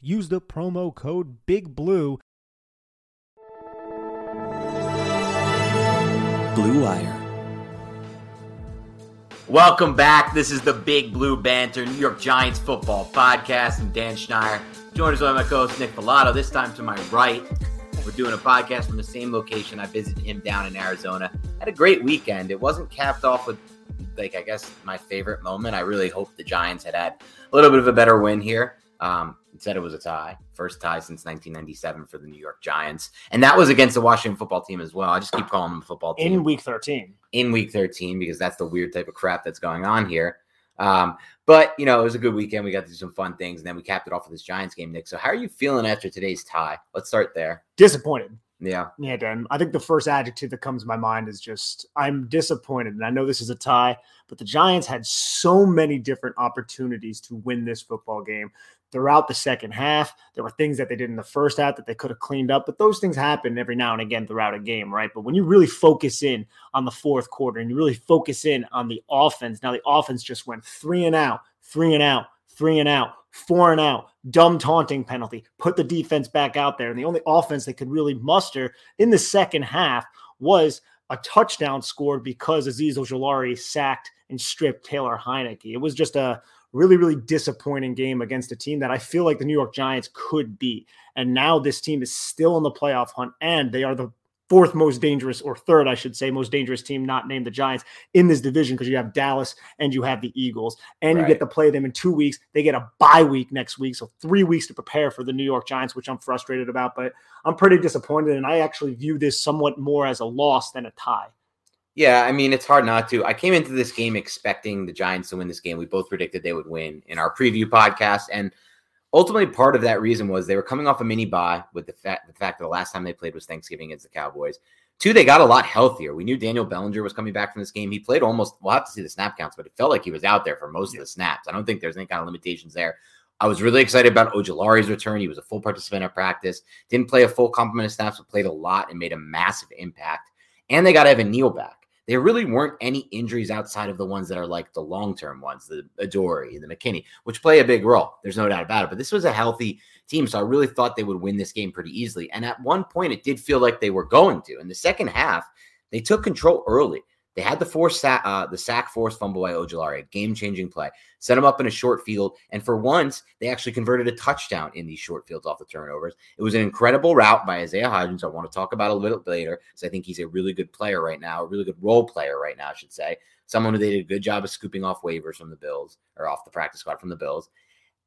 use the promo code Big Blue. Blue Wire. Welcome back. This is the Big Blue Banter New York Giants football podcast. I'm Dan Schneider. Joined us by my co-host Nick Falato. This time to my right, we're doing a podcast from the same location. I visited him down in Arizona. Had a great weekend. It wasn't capped off with, like, I guess my favorite moment. I really hope the Giants had had a little bit of a better win here. Um, instead, it was a tie, first tie since 1997 for the New York Giants, and that was against the Washington football team as well. I just keep calling them football team in week 13. In week 13 because that's the weird type of crap that's going on here. Um, but you know, it was a good weekend. We got to do some fun things, and then we capped it off with this Giants game, Nick. So, how are you feeling after today's tie? Let's start there. Disappointed. Yeah. Yeah, Dan. I think the first adjective that comes to my mind is just I'm disappointed. And I know this is a tie, but the Giants had so many different opportunities to win this football game throughout the second half. There were things that they did in the first half that they could have cleaned up, but those things happen every now and again throughout a game, right? But when you really focus in on the fourth quarter and you really focus in on the offense, now the offense just went three and out, three and out, three and out, four and out, dumb taunting penalty, put the defense back out there. And the only offense they could really muster in the second half was a touchdown scored because Azeez Ojulari sacked and stripped Taylor Heinicke. It was just a really, really disappointing game against a team that I feel like the New York Giants could beat. And now this team is still in the playoff hunt, and they are the fourth most dangerous, or third, I should say, most dangerous team, not named the Giants in this division because you have Dallas and you have the Eagles, and right. you get to play them in two weeks. They get a bye week next week, so three weeks to prepare for the New York Giants, which I'm frustrated about, but I'm pretty disappointed, and I actually view this somewhat more as a loss than a tie. Yeah, I mean, it's hard not to. I came into this game expecting the Giants to win this game. We both predicted they would win in our preview podcast. And ultimately, part of that reason was they were coming off a mini bye with the fact, the fact that the last time they played was Thanksgiving against the Cowboys. Two, they got a lot healthier. We knew Daniel Bellinger was coming back from this game. He played almost, we'll have to see the snap counts, but it felt like he was out there for most yeah. of the snaps. I don't think there's any kind of limitations there. I was really excited about Ojulari's return. He was a full participant at practice, didn't play a full complement of snaps, but played a lot and made a massive impact. And they got Evan Neal back there really weren't any injuries outside of the ones that are like the long term ones, the Adoree, the McKinney, which play a big role. There's no doubt about it. But this was a healthy team. So I really thought they would win this game pretty easily. And at one point, it did feel like they were going to. In the second half, they took control early. They had the force sack, uh, the sack force fumble by Ojulari, game changing play. Set him up in a short field, and for once, they actually converted a touchdown in these short fields off the turnovers. It was an incredible route by Isaiah Hodgins. I want to talk about a little bit later because I think he's a really good player right now, a really good role player right now, I should say. Someone who they did a good job of scooping off waivers from the Bills or off the practice squad from the Bills.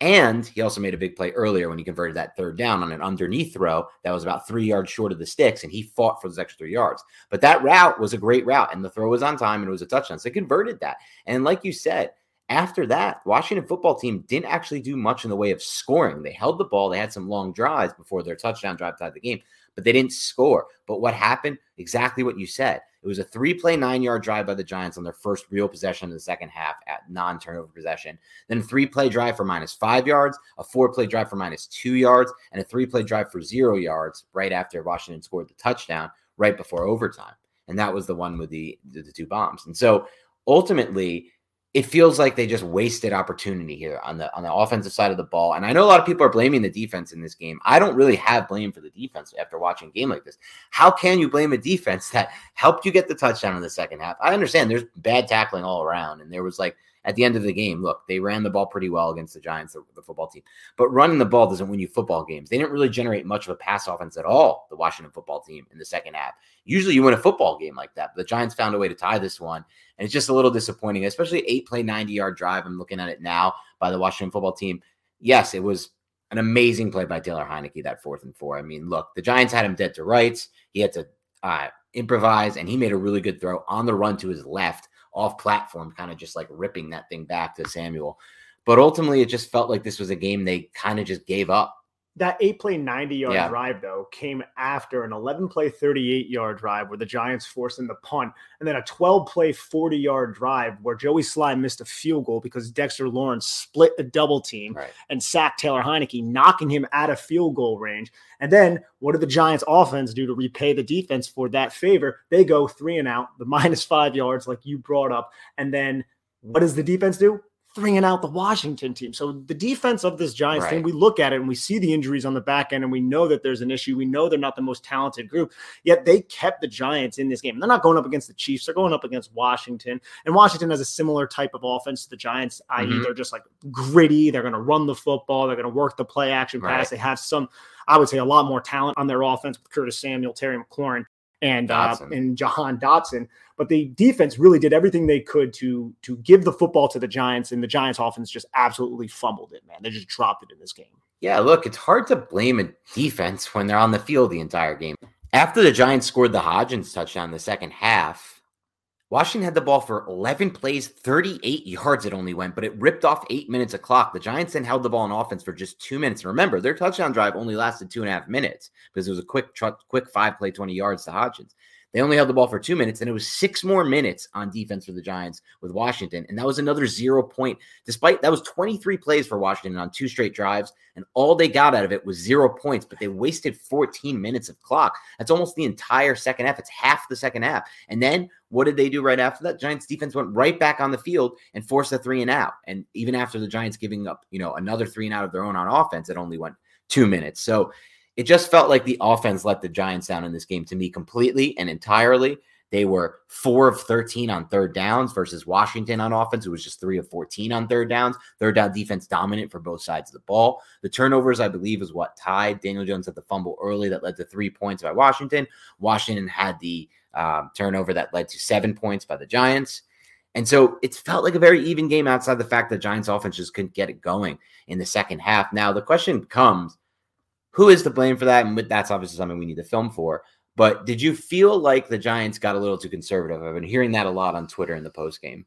And he also made a big play earlier when he converted that third down on an underneath throw that was about three yards short of the sticks, and he fought for those extra three yards. But that route was a great route, and the throw was on time and it was a touchdown. So they converted that. And like you said, after that, Washington football team didn't actually do much in the way of scoring. They held the ball, they had some long drives before their touchdown drive tied the game, but they didn't score. But what happened? Exactly what you said. It was a three play, nine yard drive by the Giants on their first real possession in the second half at non turnover possession. Then three play drive for minus five yards, a four play drive for minus two yards, and a three play drive for zero yards right after Washington scored the touchdown right before overtime. and that was the one with the the, the two bombs. And so ultimately, it feels like they just wasted opportunity here on the on the offensive side of the ball. And I know a lot of people are blaming the defense in this game. I don't really have blame for the defense after watching a game like this. How can you blame a defense that helped you get the touchdown in the second half? I understand there's bad tackling all around, and there was like at the end of the game, look, they ran the ball pretty well against the Giants, the, the, football team. But running the ball doesn't win you football games. They didn't really generate much of a pass offense at all, the Washington football team in the second half. Usually you win a football game like that. But the Giants found a way to tie this one. And it's just a little disappointing, especially eight play, 90 yard drive. I'm looking at it now by the Washington football team. Yes, it was an amazing play by Taylor Heinicke, that fourth and four. I mean, look, the Giants had him dead to rights. He had to uh, improvise, and he made a really good throw on the run to his left off platform, kind of just like ripping that thing back to Samuel. But ultimately, it just felt like this was a game they kind of just gave up. That eight play 90 yard yeah. drive, though, came after an 11 play 38 yard drive where the Giants forced in the punt, and then a 12 play 40 yard drive where Joey Slye missed a field goal because Dexter Lawrence split a double team right. and sacked Taylor Heinicke, knocking him out of field goal range. And then what did the Giants offense do to repay the defense for that favor? They go three and out, the minus five yards, like you brought up. And then what does the defense do? Bringing out the Washington team. So the defense of this Giants right. team, we look at it and we see the injuries on the back end and we know that there's an issue. We know they're not the most talented group, yet they kept the Giants in this game. They're not going up against the Chiefs, they're going up against Washington. And Washington has a similar type of offense to the Giants, i.e., mm-hmm. they're just like gritty, they're going to run the football, they're going to work the play action pass. Right. They have some, I would say, a lot more talent on their offense with Curtis Samuel, Terry McLaurin and uh, and Jahan Dotson. But the defense really did everything they could to to give the football to the Giants, and the Giants offense just absolutely fumbled it. Man, they just dropped it in this game. Yeah, look, it's hard to blame a defense when they're on the field the entire game. After the Giants scored the Hodgins touchdown in the second half, Washington had the ball for 11 plays, 38 yards it only went, but it ripped off eight minutes of clock. The Giants then held the ball in offense for just two minutes. And remember, their touchdown drive only lasted two and a half minutes because it was a quick, quick five play, 20 yards to Hodgins. They only held the ball for two minutes, and it was six more minutes on defense for the Giants with Washington. And that was another zero point, despite that was 23 plays for Washington on two straight drives, and all they got out of it was zero points, but they wasted 14 minutes of clock. That's almost the entire second half. It's half the second half. And then what did they do right after that? Giants defense went right back on the field and forced a three and out. And even after the Giants giving up, you know, another three and out of their own on offense, it only went two minutes. So it just felt like the offense let the Giants down in this game to me completely and entirely. They were four of 13 on third downs versus Washington on offense. It was just three of 14 on third downs. Third down defense dominant for both sides of the ball. The turnovers, I believe, is what tied. Daniel Jones had the fumble early that led to three points by Washington. Washington had the um, turnover that led to seven points by the Giants. And so it's felt like a very even game outside the fact that Giants offense just couldn't get it going in the second half. Now, the question comes who is to blame for that? And that's obviously something we need to film for. But did you feel like the Giants got a little too conservative? I've been hearing that a lot on Twitter in the post game.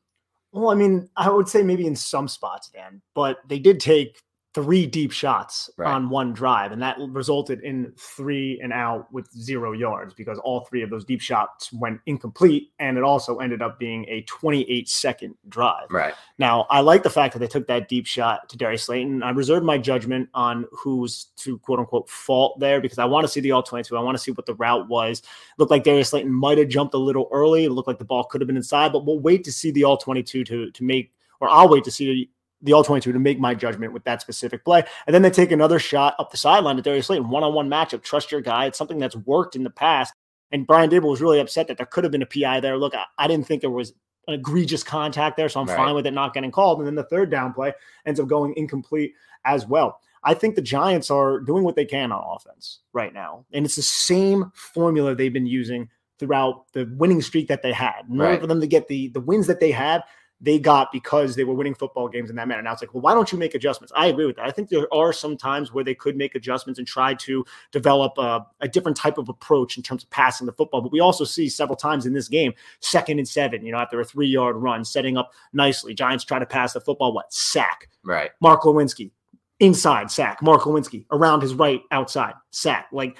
Well, I mean, I would say maybe in some spots, Dan, but they did take three deep shots right. on one drive, and that resulted in three and out with zero yards because all three of those deep shots went incomplete, and it also ended up being a 28 second drive. Right now, I like the fact that they took that deep shot to Darius Slayton. I reserved my judgment on who's to quote unquote fault there because I want to see the all 22. I want to see what the route was. It looked like Darius Slayton might have jumped a little early. It looked like the ball could have been inside, but we'll wait to see the all 22 to to make or I'll wait to see the all 22 to make my judgment with that specific play. And then they take another shot up the sideline to Darius Slayton, one on one matchup. Trust your guy. It's something that's worked in the past. And Brian Daboll was really upset that there could have been a PI there. Look, I, I didn't think there was an egregious contact there, so I'm right. fine with it not getting called. And then the third down play ends up going incomplete as well. I think the Giants are doing what they can on offense right now. And it's the same formula they've been using throughout the winning streak that they had. In order right. for them to get the the wins that they had, they got because they were winning football games in that manner. Now it's like, well, why don't you make adjustments? I agree with that. I think there are some times where they could make adjustments and try to develop a, a, different type of approach in terms of passing the football. But we also see several times in this game, second and seven, you know, after a three yard run, setting up nicely. Giants try to pass the football, what? Sack. Right. Mark Glowinski, inside sack. Mark Glowinski, around his right, outside sack. Like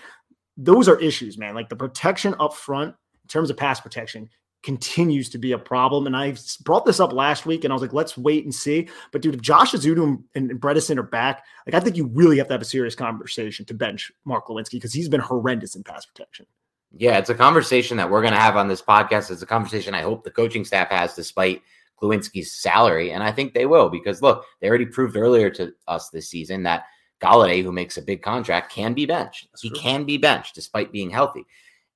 those are issues, man. Like the protection up front in terms of pass protection continues to be a problem. And I brought this up last week and I was like, let's wait and see. But dude, if Josh Ezeudu and, and Bredeson are back, like I think you really have to have a serious conversation to bench Mark Glowinski because he's been horrendous in pass protection. Yeah, it's a conversation that we're going to have on this podcast. It's a conversation I hope the coaching staff has, despite Glowinski's salary. And I think they will because look, they already proved earlier to us this season that Golladay, who makes a big contract, can be benched. That's he true. can be benched despite being healthy.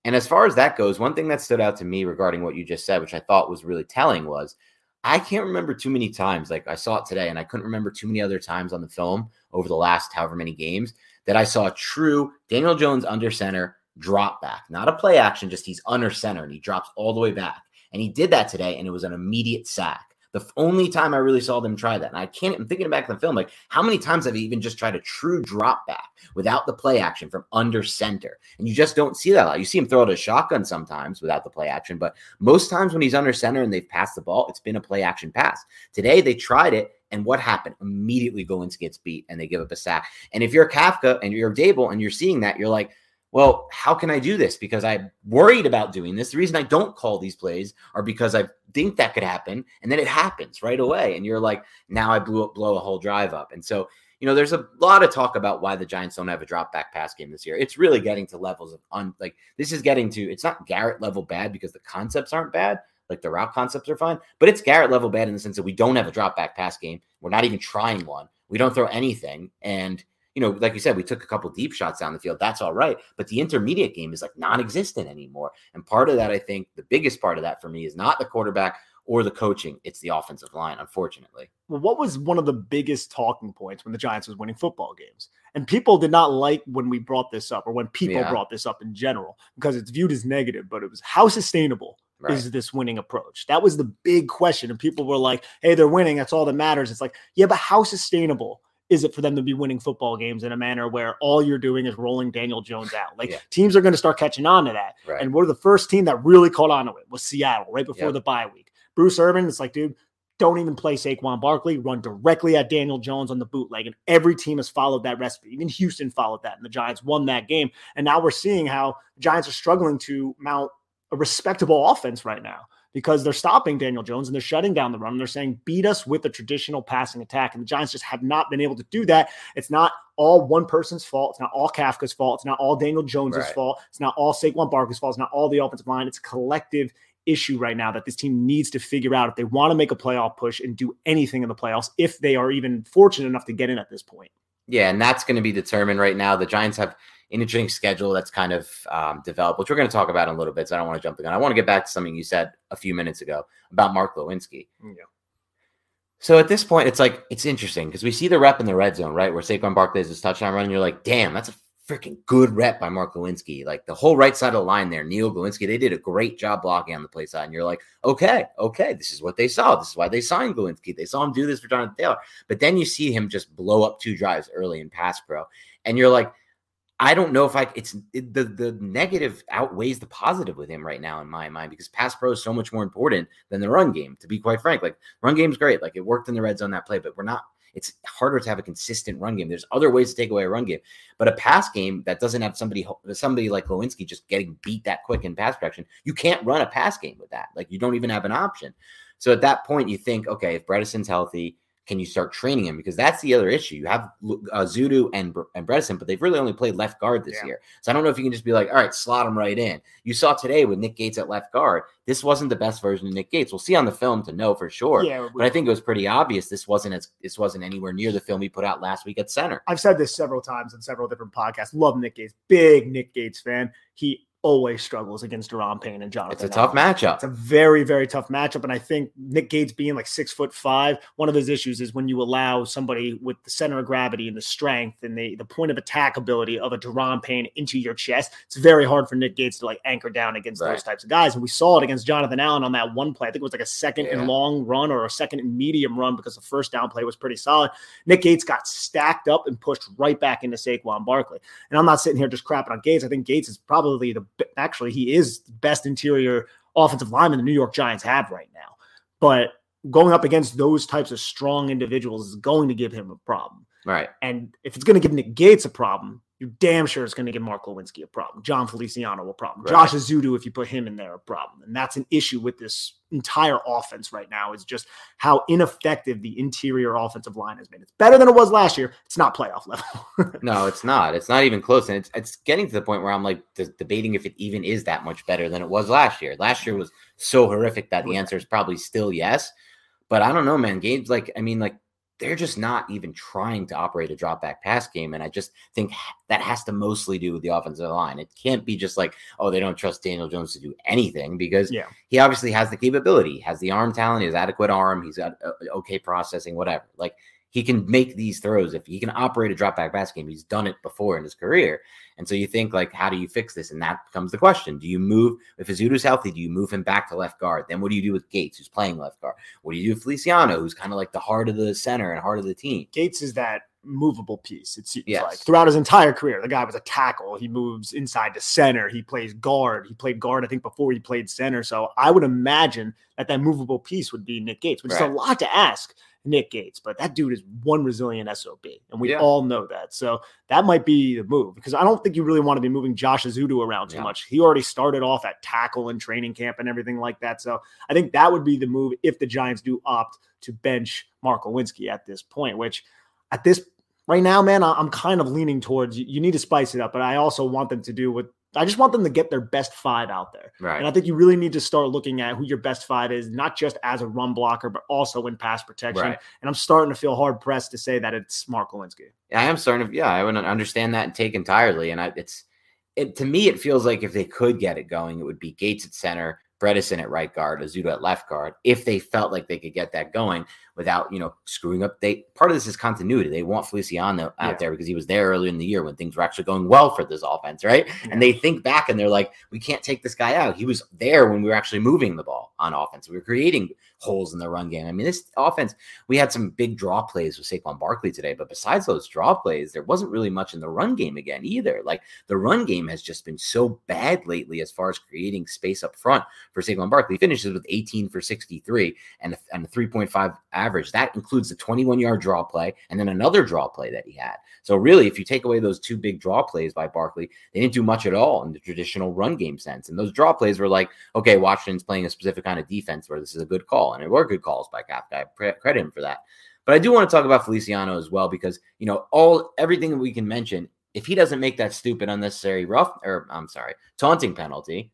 And as far as that goes, one thing that stood out to me regarding what you just said, which I thought was really telling, was I can't remember too many times. Like I saw it today, and I couldn't remember too many other times on the film over the last however many games that I saw true Daniel Jones under center drop back, not a play action, just he's under center and he drops all the way back. And he did that today, and it was an immediate sack. The only time I really saw them try that, and I can't, I'm thinking back in the film, like how many times have they even just tried a true drop back without the play action from under center? And you just don't see that a lot. You see him throw out a shotgun sometimes without the play action, but most times when he's under center and they've passed the ball, it's been a play action pass. Today they tried it, and what happened? Immediately Goins gets beat and they give up a sack. And if you're Kafka and you're Daboll and you're seeing that, you're like, well, how can I do this? Because I'm worried about doing this. The reason I don't call these plays are because I think that could happen, and then it happens right away, and you're like, now I blew up, blow a whole drive up, and so you know, there's a lot of talk about why the Giants don't have a drop back pass game this year. It's really getting to levels of un like this is getting to it's not Garrett level bad because the concepts aren't bad, like the route concepts are fine, but it's Garrett level bad in the sense that we don't have a drop back pass game. We're not even trying one. We don't throw anything, and you know, like you said, we took a couple deep shots down the field. That's all right. But the intermediate game is like non existent anymore. And part of that, I think the biggest part of that for me is not the quarterback or the coaching, it's the offensive line, unfortunately. Well, what was one of the biggest talking points when the Giants was winning football games? And people did not like when we brought this up or when people yeah. brought this up in general because it's viewed as negative, but it was how sustainable Right. is this winning approach? That was the big question. And people were like, hey, they're winning. That's all that matters. It's like, yeah, but how sustainable is it for them to be winning football games in a manner where all you're doing is rolling Daniel Jones out? Like yeah. teams are going to start catching on to that. Right. And we're the first team that really caught on to it was Seattle right before yep. the bye week. Bruce Irvin, it's like, dude, don't even play Saquon Barkley, run directly at Daniel Jones on the bootleg. And every team has followed that recipe. Even Houston followed that, and the Giants won that game. And now we're seeing how the Giants are struggling to mount a respectable offense right now because they're stopping Daniel Jones and they're shutting down the run. And they're saying, beat us with a traditional passing attack. And the Giants just have not been able to do that. It's not all one person's fault. It's not all Kafka's fault. It's not all Daniel Jones's right. fault. It's not all Saquon Barkley's fault. It's not all the offensive line. It's a collective issue right now that this team needs to figure out if they want to make a playoff push and do anything in the playoffs, if they are even fortunate enough to get in at this point. Yeah, and that's going to be determined right now. The Giants have an interesting schedule that's kind of um, developed, which we're going to talk about in a little bit. So I don't want to jump the gun. I want to get back to something you said a few minutes ago about Mark Glowinski. Yeah. So at this point, it's like it's interesting because we see the rep in the red zone, right, where Saquon Barkley is his touchdown run. And you're like, damn, that's a freaking good rep by Mark Glowinski. Like the whole right side of the line there, Neal Glowinski, they did a great job blocking on the play side. And you're like, okay, okay, this is what they saw. This is why they signed Glowinski. They saw him do this for Jonathan Taylor. But then you see him just blow up two drives early in pass pro. And you're like, I don't know if I it's it, the the negative outweighs the positive with him right now in my mind because pass pro is so much more important than the run game. To be quite frank, like run game's great, like it worked in the red zone that play, but we're not it's harder to have a consistent run game. There's other ways to take away a run game, but a pass game that doesn't have somebody somebody like Glowinski just getting beat that quick in pass protection, you can't run a pass game with that. Like you don't even have an option. So at that point, you think, okay, if Bredeson's healthy, can you start training him? Because that's the other issue. You have uh, Zudu and and Bredeson, but they've really only played left guard this yeah. year. So I don't know if you can just be like, all right, slot him right in. You saw today with Nick Gates at left guard. This wasn't the best version of Nick Gates. We'll see on the film to know for sure. Yeah, but I think it was pretty obvious this wasn't as this wasn't anywhere near the film he put out last week at center. I've said this several times in several different podcasts. Love Nick Gates, big Nick Gates fan. He always struggles against Daron Payne and Jonathan. It's a tough matchup. It's a very, very tough matchup. And I think Nick Gates being like six foot five, one of his issues is when you allow somebody with the center of gravity and the strength and the, the point of attack ability of a Daron Payne into your chest, it's very hard for Nick Gates to like anchor down against right. those types of guys. And we saw it against Jonathan Allen on that one play. I think it was like a second yeah. and long run or a second and medium run because the first down play was pretty solid. Nick Gates got stacked up and pushed right back into Saquon Barkley. And I'm not sitting here just crapping on Gates. I think Gates is probably the actually he is the best interior offensive lineman the New York Giants have right now. But going up against those types of strong individuals is going to give him a problem. Right. And if it's going to give Nick Gates a problem, you're damn sure it's going to give Mark Glowinski a problem. Jon Feliciano a problem. Right. Josh Ezeudu, if you put him in there, a problem. And that's an issue with this entire offense right now is just how ineffective the interior offensive line has been. It's better than it was last year. It's not playoff level. No, it's not. It's not even close, and it's it's getting to the point where I'm like debating if it even is that much better than it was last year. Last year was so horrific that the answer is probably still yes, but I don't know, man. Games like I mean, like they're just not even trying to operate a drop back pass game, and I just think that has to mostly do with the offensive line. It can't be just like oh they don't trust Daniel Jones to do anything because Yeah. he obviously has the capability, has the arm talent, he has adequate arm, he's got uh, okay processing, whatever. Like he can make these throws if he can operate a drop back pass game. He's done it before in his career. And so you think like, how do you fix this? And that becomes the question. Do you move if Ezeudu's healthy? Do you move him back to left guard? Then what do you do with Gates, who's playing left guard? What do you do with Feliciano, who's kind of like the heart of the center and heart of the team? Gates is that movable piece. It seems Yes. like throughout his entire career, the guy was a tackle. He moves inside to center. He plays guard. He played guard, I think, before he played center. So I would imagine that that movable piece would be Nick Gates, which is a lot to ask Nick Gates, but that dude is one resilient SOB, and we Yeah. all know that. So that might be the move because I don't think you really want to be moving Josh Ezeudu around too Yeah. much. He already started off at tackle and training camp and everything like that. So I think that would be the move if the Giants do opt to bench Mark Glowinski at this point, which at this right now, man, I'm kind of leaning towards you, you need to spice it up, but I also want them to do what I just want them to get their best five out there. Right. And I think you really need to start looking at who your best five is, not just as a run blocker, but also in pass protection. Right. And I'm starting to feel hard pressed to say that it's Mark Glowinski. I am starting to, yeah, I would understand that and take entirely. And I, it's, it to me, it feels like if they could get it going, it would be Gates at center, Bredeson at right guard, Ezeudu at left guard. If they felt like they could get that going without, you know, screwing up, they part of this is continuity. They want Feliciano out Yeah. there because he was there earlier in the year when things were actually going well for this offense, right? And they think back and they're like, we can't take this guy out. He was there when we were actually moving the ball on offense. We were creating holes in the run game. I mean, this offense, we had some big draw plays with Saquon Barkley today, but besides those draw plays, there wasn't really much in the run game again either. Like the run game has just been so bad lately as far as creating space up front for Saquon Barkley. He finishes with 18 for 63 and a, and a 3.5 average. That includes the 21 yard draw play and then another draw play that he had. So really, if you take away those two big draw plays by Barkley, they didn't do much at all in the traditional run game sense. And those draw plays were like, okay, Washington's playing a specific kind of defense where this is a good call, and it were good calls by Cap. I credit him for that. But I do want to talk about Feliciano as well because you know all everything that we can mention. If he doesn't make that stupid, unnecessary rough, or I'm sorry, taunting penalty,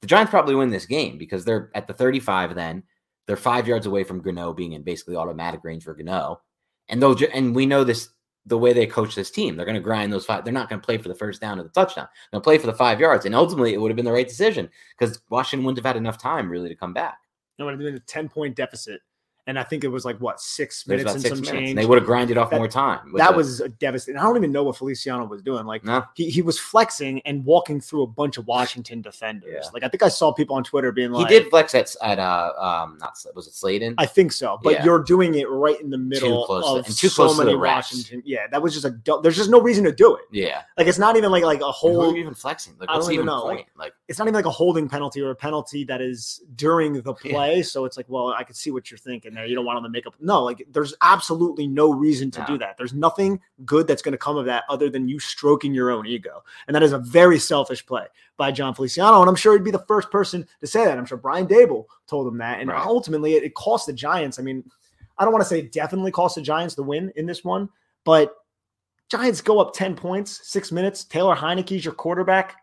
the Giants probably win this game because they're at the 35. Then they're five yards away from Gano being in basically automatic range for Gano, and they'll and we know this the way they coach this team. They're going to grind those five. They're not going to play for the first down or the touchdown. They'll play for the five yards, and ultimately it would have been the right decision because Washington wouldn't have had enough time really to come back. No, it in a 10 point deficit. And I think it was like what six minutes and six some minutes. change. And they would have grinded off That- more time. that the- was a devastating. I don't even know what Feliciano was doing. Like no. he, he was flexing and walking through a bunch of Washington defenders. Yeah. Like I think I saw people on Twitter being like, He did flex at at uh um not was it Slayton? I think so, but Yeah. you're doing it right in the middle to- of and too so close to many the refs. Washington. Yeah, that was just a. du- There's just no reason to do it. yeah. Like it's not even like like a Who whole. even flexing? Like I don't even know. point? Like It's not even like a holding penalty or a penalty that is during the Yeah. play. So it's like, well, I can see what you're thinking there. You don't want them to make up. No, like there's absolutely no reason to No. do that. There's nothing good that's going to come of that other than you stroking your own ego, and that is a very selfish play by Jon Feliciano. And I'm sure he'd be the first person to say that. I'm sure Brian Daboll told him that, and Right. ultimately it, it cost the Giants. I mean, I don't want to say it definitely cost the Giants the win in this one, but Giants go up 10 points, six minutes. Taylor Heinicke's your quarterback.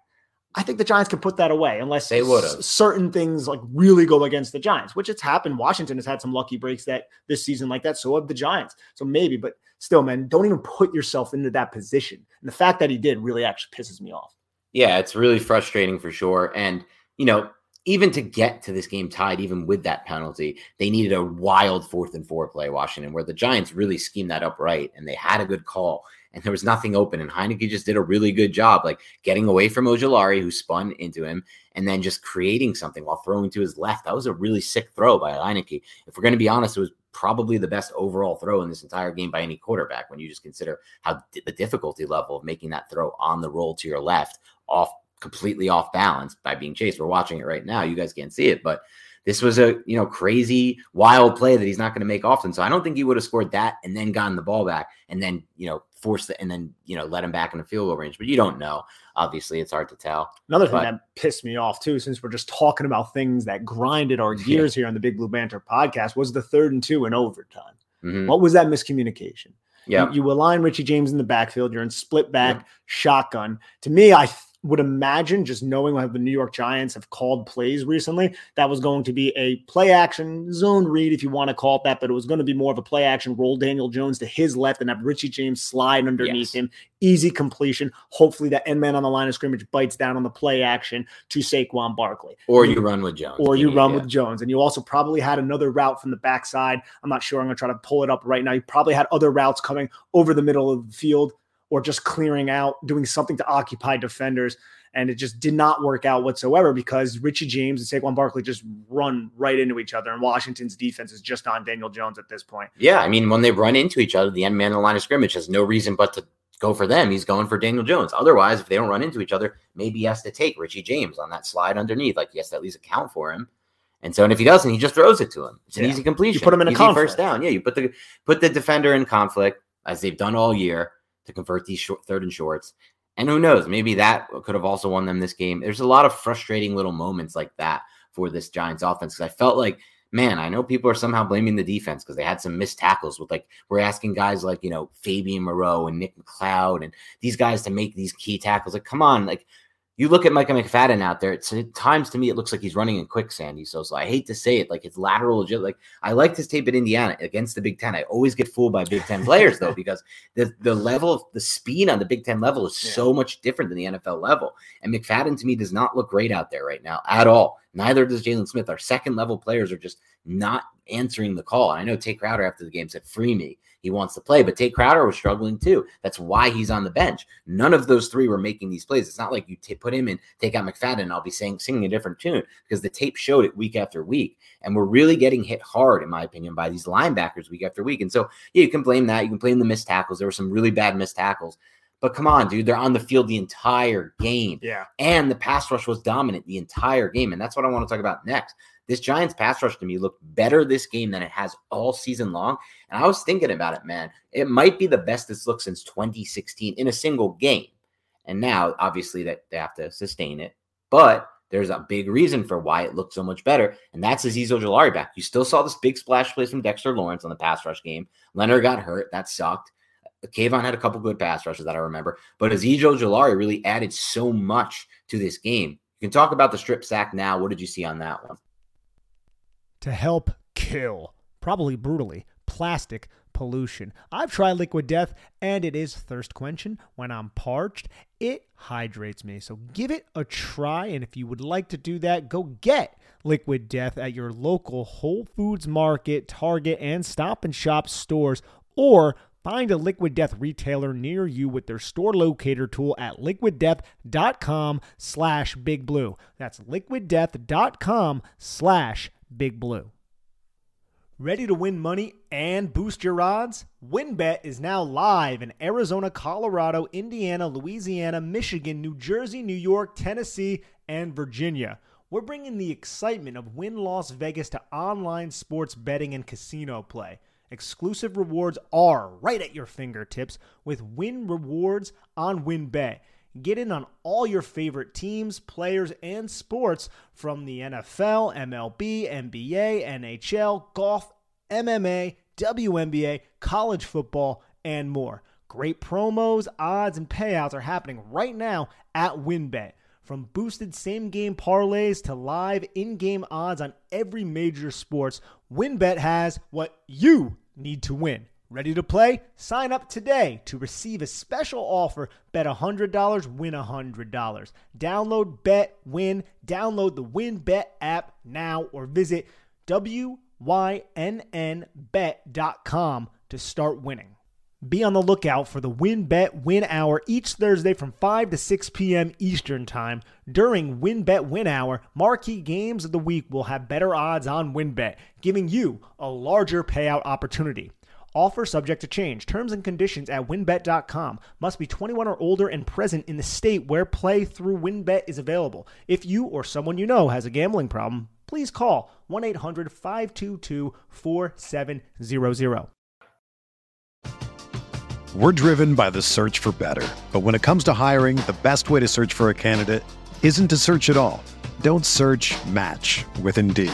I think the Giants can put that away unless They would've. s- certain things like really go against the Giants, which it's happened. Washington has had some lucky breaks that this season like that. So have the Giants. So maybe, but still, man, don't even put yourself into that position. And the fact that he did really actually pisses me off. yeah, it's really frustrating for sure. And you know, even to get to this game tied, even with that penalty, they needed a wild fourth and four play, Washington, where the Giants really schemed that up right and they had a good call and there was nothing open. And Heinicke just did a really good job, like getting away from Ojulari, who spun into him, and then just creating something while throwing to his left. That was a really sick throw by Heinicke. If we're going to be honest, it was probably the best overall throw in this entire game by any quarterback when you just consider how di- the difficulty level of making that throw on the roll to your left off completely off balance by being chased. We're watching it right now. You guys can't see it, but this was a you know crazy wild play that he's not going to make often. So I don't think he would have scored that and then gotten the ball back and then you know force it and then you know let him back in the field goal range. But you don't know. Obviously, it's hard to tell. Another thing But- that pissed me off too, since we're just talking about things that grinded our Yeah. gears here on the Big Blue Banter podcast, was the third and two in overtime. Mhm. What was that miscommunication? Yeah, You, you align Richie James in the backfield. You're in split back shotgun. To me, I would imagine just knowing how the New York Giants have called plays recently, that was going to be a play action zone read, if you want to call it that, but it was going to be more of a play action roll Daniel Jones to his left and have Richie James slide underneath Yes. him. Easy completion. Hopefully, that end man on the line of scrimmage bites down on the play action to Saquon Barkley or you run with Jones, or you Yeah, run with Jones. And you also probably had another route from the backside. I'm not sure. I'm going to try to pull it up right now. You probably had other routes coming over the middle of the field or just clearing out, doing something to occupy defenders. And it just did not work out whatsoever because Richie James and Saquon Barkley just run right into each other. And Washington's defense is just on Daniel Jones at this point. Yeah, I mean, when they run into each other, the end man in the line of scrimmage has no reason but to go for them. He's going for Daniel Jones. Otherwise, if they don't run into each other, maybe he has to take Richie James on that slide underneath. Like he has to at least account for him. And so, and if he doesn't, he just throws it to him. It's an Yeah. easy completion. You put him in a easy conflict. first down. Yeah, you put the put the defender in conflict as they've done all year to convert these short, third and shorts. And who knows? Maybe that could have also won them this game. There's a lot of frustrating little moments like that for this Giants offense. Because I felt like, man, I know people are somehow blaming the defense because they had some missed tackles with like we're asking guys like you know Fabian Moreau and Nick McCloud and these guys to make these key tackles. Like, come on, like you look at Micah McFadden out there. It's at times to me it looks like he's running in quicksand. He's so, so I hate to say it, like it's lateral. Like I liked his tape at Indiana against the Big Ten. I always get fooled by Big Ten players though because the the level of the speed on the Big Ten level is so much different than the NFL level. And McFadden to me does not look great out there right now at all. Neither does Jaylon Smith. Our second level players are just not answering the call. And I know Tae Crowder after the game said, "Free me." He wants to play, but Tae Crowder was struggling too. That's why he's on the bench. None of those three were making these plays. It's not like you t- put him in, take out McFadden, and I'll be saying singing a different tune because the tape showed it week after week, and we're really getting hit hard, in my opinion, by these linebackers week after week. And so, yeah, you can blame that. You can blame the missed tackles. There were some really bad missed tackles, but come on, dude, they're on the field the entire game Yeah. and the pass rush was dominant the entire game. And that's what I want to talk about next. This Giants pass rush to me looked better this game than it has all season long. And I was thinking about it, man. It might be the best it's looked since 2016 in a single game. And now, obviously, that they have to sustain it. But there's a big reason for why it looked so much better, and that's Azeez Ojulari back. You still saw this big splash plays from Dexter Lawrence on the pass rush game. Leonard got hurt. That sucked. Kayvon had a couple good pass rushes that I remember, but Azeez Ojulari really added so much to this game. You can talk about the strip sack now. What did you see on that one? To help kill, probably brutally, plastic pollution. I've tried Liquid Death and it is thirst quenching when I'm parched. It hydrates me. So give it a try. And if you would like to do that, go get Liquid Death at your local Whole Foods Market, Target, and Stop and Shop stores or Find a Liquid Death retailer near you with their store locator tool at liquiddeath.com slash big blue. That's liquiddeath.com slash big blue. Ready to win money and boost your odds? WynnBET is now live in Arizona, Colorado, Indiana, Louisiana, Michigan, New Jersey, New York, Tennessee, and Virginia. We're bringing the excitement of Wynn Las Vegas to online sports betting and casino play. Exclusive rewards are right at your fingertips with Wynn Rewards on WynnBET. Get in on all your favorite teams, players, and sports from the NFL, MLB, NBA, NHL, golf, MMA, WNBA, college football, and more. Great promos, odds, and payouts are happening right now at WynnBET. From boosted same game parlays to live in game odds on every major sports, WynnBET has what you need to win. Ready to play? Sign up today to receive a special offer. Bet $100, win $100. Download Bet Win. Download the WynnBET app now or visit wynnbet.com to start winning. Be on the lookout for the Win Bet Win Hour each Thursday from 5 to 6 p.m. Eastern Time. During Win Bet Win Hour, marquee games of the week will have better odds on WynnBET, giving you a larger payout opportunity. Offer subject to change. Terms and conditions at wynnbet.com. Must be 21 or older and present in the state where play through WynnBET is available. If you or someone you know has a gambling problem, please call 1 800 522 4700. We're driven by the search for better. But when it comes to hiring, the best way to search for a candidate isn't to search at all. Don't search match with Indeed.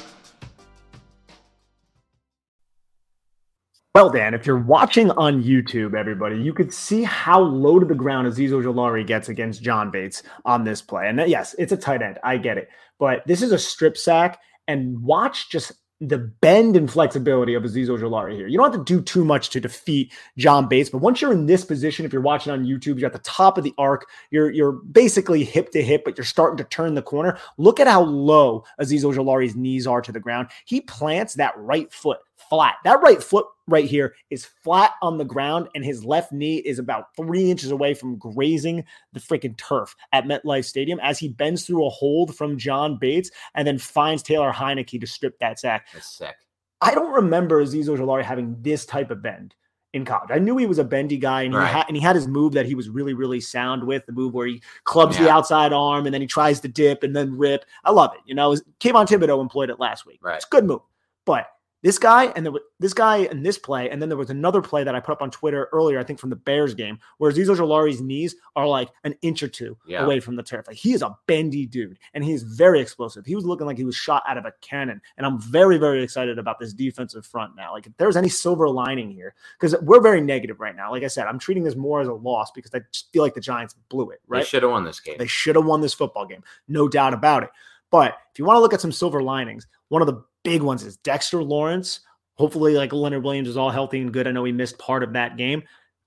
Well, Dan, if you're watching on YouTube, everybody, you could see how low to the ground Azeez Ojulari gets against John Bates on this play. And yes, it's a tight end. I get it. But this is a strip sack. And watch just the bend and flexibility of Azeez Ojulari here. You don't have to do too much to defeat John Bates, but once you're in this position, if you're watching on YouTube, you're at the top of the arc, you're you're basically hip to hip, but you're starting to turn the corner. Look at how low Azeez Ojulari's knees are to the ground. He plants that right foot flat. That right foot right here is flat on the ground, and his left knee is about three inches away from grazing the freaking turf at MetLife Stadium as he bends through a hold from John Bates and then finds Taylor Heinicke to strip that sack. That's sick. I don't remember Azeez Ojulari having this type of bend in college. I knew he was a bendy guy, and, right. he, had, and he had his move that he was really, really sound with the move where he clubs yeah. the outside arm and then he tries to dip and then rip. I love it. You know, Kayvon Thibodeaux employed it last week. Right. It's a good move. But this guy and there, this guy and this play, and then there was another play that I put up on Twitter earlier, I think from the Bears game, where Azeez Ojulari's knees are like an inch or two yeah. away from the turf. Like he is a bendy dude, and he's very explosive. He was looking like he was shot out of a cannon, and I'm very, very excited about this defensive front now. Like if there's any silver lining here, because we're very negative right now. Like I said, I'm treating this more as a loss because I just feel like the Giants blew it. Right? They should have won this game. They should have won this football game, no doubt about it. But if you want to look at some silver linings, one of the big ones is Dexter Lawrence Hopefully, like Leonard Williams is all healthy and good. I know he missed part of that game.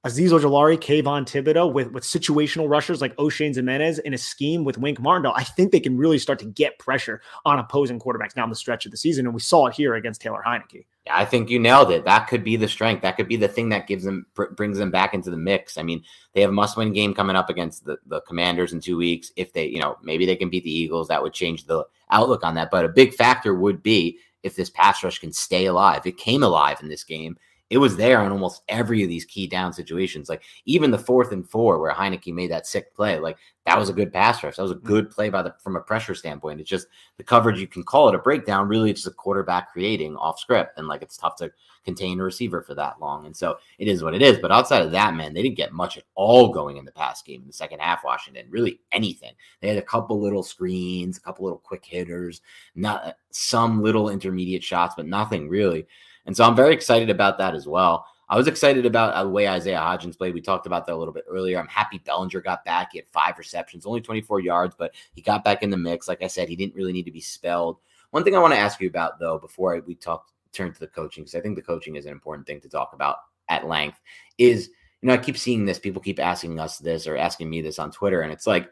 Azeez Ojulari, Kayvon Thibodeaux with, with situational rushers like Oshane Ximines in a scheme with Wink Martindale, I think they can really start to get pressure on opposing quarterbacks down the stretch of the season. And we saw it here against Taylor Heinicke. Yeah, I think you nailed it. That could be the strength. That could be the thing that gives them brings them back into the mix. I mean, they have a must-win game coming up against the, the Commanders in two weeks. If they, you know, maybe they can beat the Eagles, that would change the outlook on that. But a big factor would be if this pass rush can stay alive. It came alive in this game. It was there on almost every of these key down situations. Like even the fourth and four where Heinicke made that sick play, like that was a good pass rush. That was a mm-hmm. good play by the from a pressure standpoint. It's just the coverage you can call it a breakdown. Really, it's the quarterback creating off script, and like it's tough to contain a receiver for that long. And so it is what it is. But outside of that, man, they didn't get much at all going in the pass game in the second half. Washington, really anything. They had a couple little screens, a couple little quick hitters, not some little intermediate shots, but nothing really. And so I'm very excited about that as well. I was excited about uh, the way Isaiah Hodgins played. We talked about that a little bit earlier. I'm happy Bellinger got back. He had five receptions, only 24 yards, but he got back in the mix. Like I said, he didn't really need to be spelled. One thing I want to ask you about, though, before we talk turn to the coaching, because I think the coaching is an important thing to talk about at length, is you know I keep seeing this. People keep asking us this or asking me this on Twitter, and it's like,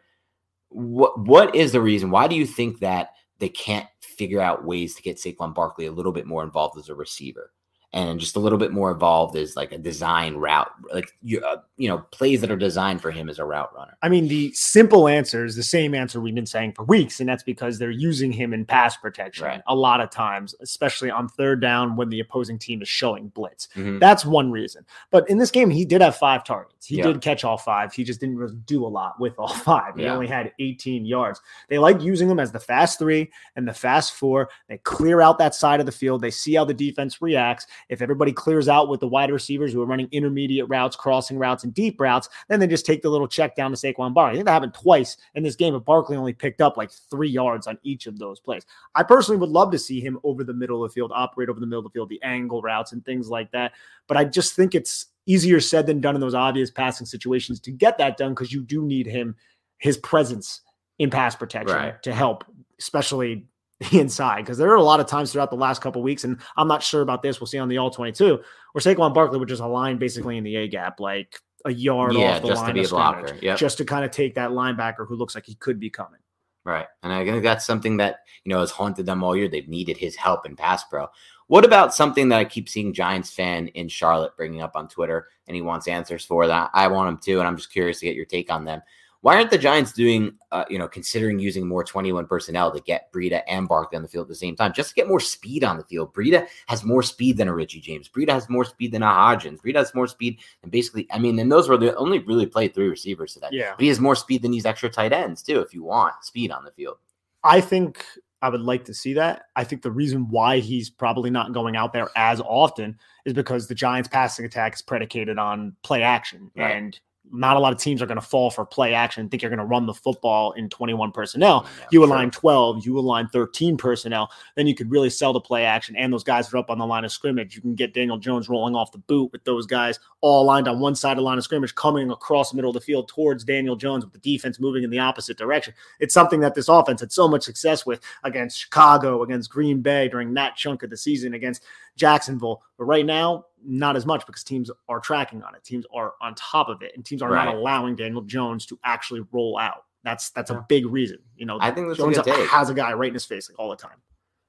what what is the reason? Why do you think that they can't figure out ways to get Saquon Barkley a little bit more involved as a receiver? And just a little bit more evolved is like a design route, like you, uh, you know, plays that are designed for him as a route runner. I mean, the simple answer is the same answer we've been saying for weeks, and that's because they're using him in pass protection right. a lot of times, especially on third down when the opposing team is showing blitz. Mm-hmm. That's one reason. But in this game, he did have five targets. He yeah. did catch all five. He just didn't really do a lot with all five. He yeah. only had 18 yards. They like using him as the fast three and the fast four. They clear out that side of the field. They see how the defense reacts if everybody clears out with the wide receivers who are running intermediate routes, crossing routes, and deep routes, then they just take the little check down to Saquon Barkley. I think that happened twice in this game, but Barkley only picked up like three yards on each of those plays. I personally would love to see him over the middle of the field, operate over the middle of the field, the angle routes and things like that. But I just think it's easier said than done in those obvious passing situations to get that done because you do need him, his presence in pass protection Right. to help, especially inside. Because there are a lot of times throughout the last couple weeks, and I'm not sure about this. We'll see on the all 22, where Saquon Barkley would just align basically in the A gap, like a yard Yeah, off the just to line be of scrimmage, Yep. just to kind of take that linebacker who looks like he could be coming. Right. And I think that's something that, you know, has haunted them all year. They've needed his help in pass pro. What about something that I keep seeing Giants fan in Charlotte bringing up on Twitter and he wants answers for that? I want him too. And I'm just curious to get your take on them. Why aren't the Giants doing, uh, you know, considering using more 21 personnel to get Breida and Barkley on the field at the same time, just to get more speed on the field? Breida has more speed than a Richie James. Breida has more speed than a Hodgins. Breida has more speed than basically, I mean, and those were the only really played three receivers today. Yeah. But he has more speed than these extra tight ends too. If you want speed on the field, I think I would like to see that. I think the reason why he's probably not going out there as often is because the Giants' passing attack is predicated on play action. Right. And not a lot of teams are going to fall for play action and think you're going to run the football in 21 personnel. Yeah, You sure. align 12, you align 13 personnel, then you could really sell the play action. And those guys are up on the line of scrimmage. You can get Daniel Jones rolling off the boot with those guys all aligned on one side of the line of scrimmage, coming across the middle of the field towards Daniel Jones with the defense moving in the opposite direction. It's something that this offense had so much success with against Chicago, against Green Bay during that chunk of the season, against Jacksonville. But right now, not as much because teams are tracking on it. Teams are on top of it, and teams are Right. not allowing Daniel Jones to actually roll out. That's that's Yeah. a big reason. You know, I think that's a Jones good has a guy right in his face like all the time.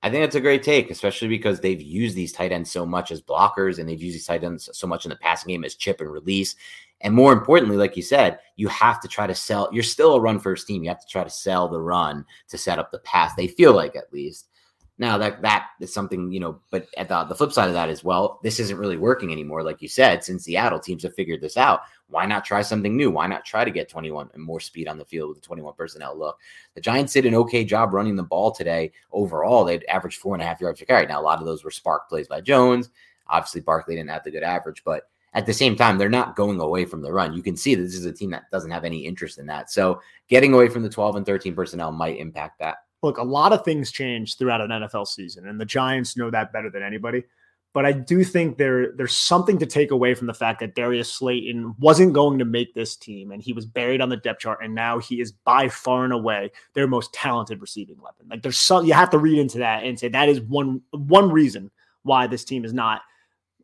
I think that's a great take, especially because they've used these tight ends so much as blockers and they've used these tight ends so much in the passing game as chip and release. And more importantly, like you said, you have to try to sell. You're still a run first team. You have to try to sell the run to set up the pass. They feel like at least. Now that that is something, you know, but at the, the flip side of that as well, this isn't really working anymore. Like you said, since Seattle teams have figured this out, why not try something new? Why not try to get 21 and more speed on the field with the 21 personnel look? The Giants did an okay job running the ball today. Overall, they'd averaged four and a half yards per carry. Now, a lot of those were spark plays by Jones. Obviously, Barkley didn't have the good average, but at the same time, they're not going away from the run. You can see that this is a team that doesn't have any interest in that. So, getting away from the 12 and 13 personnel might impact that. Look, a lot of things change throughout an NFL season, and the Giants know that better than anybody. But I do think there there's something to take away from the fact that Darius Slayton wasn't going to make this team, and he was buried on the depth chart, and now he is by far and away their most talented receiving weapon. Like there's some you have to read into that and say that is one one reason why this team is not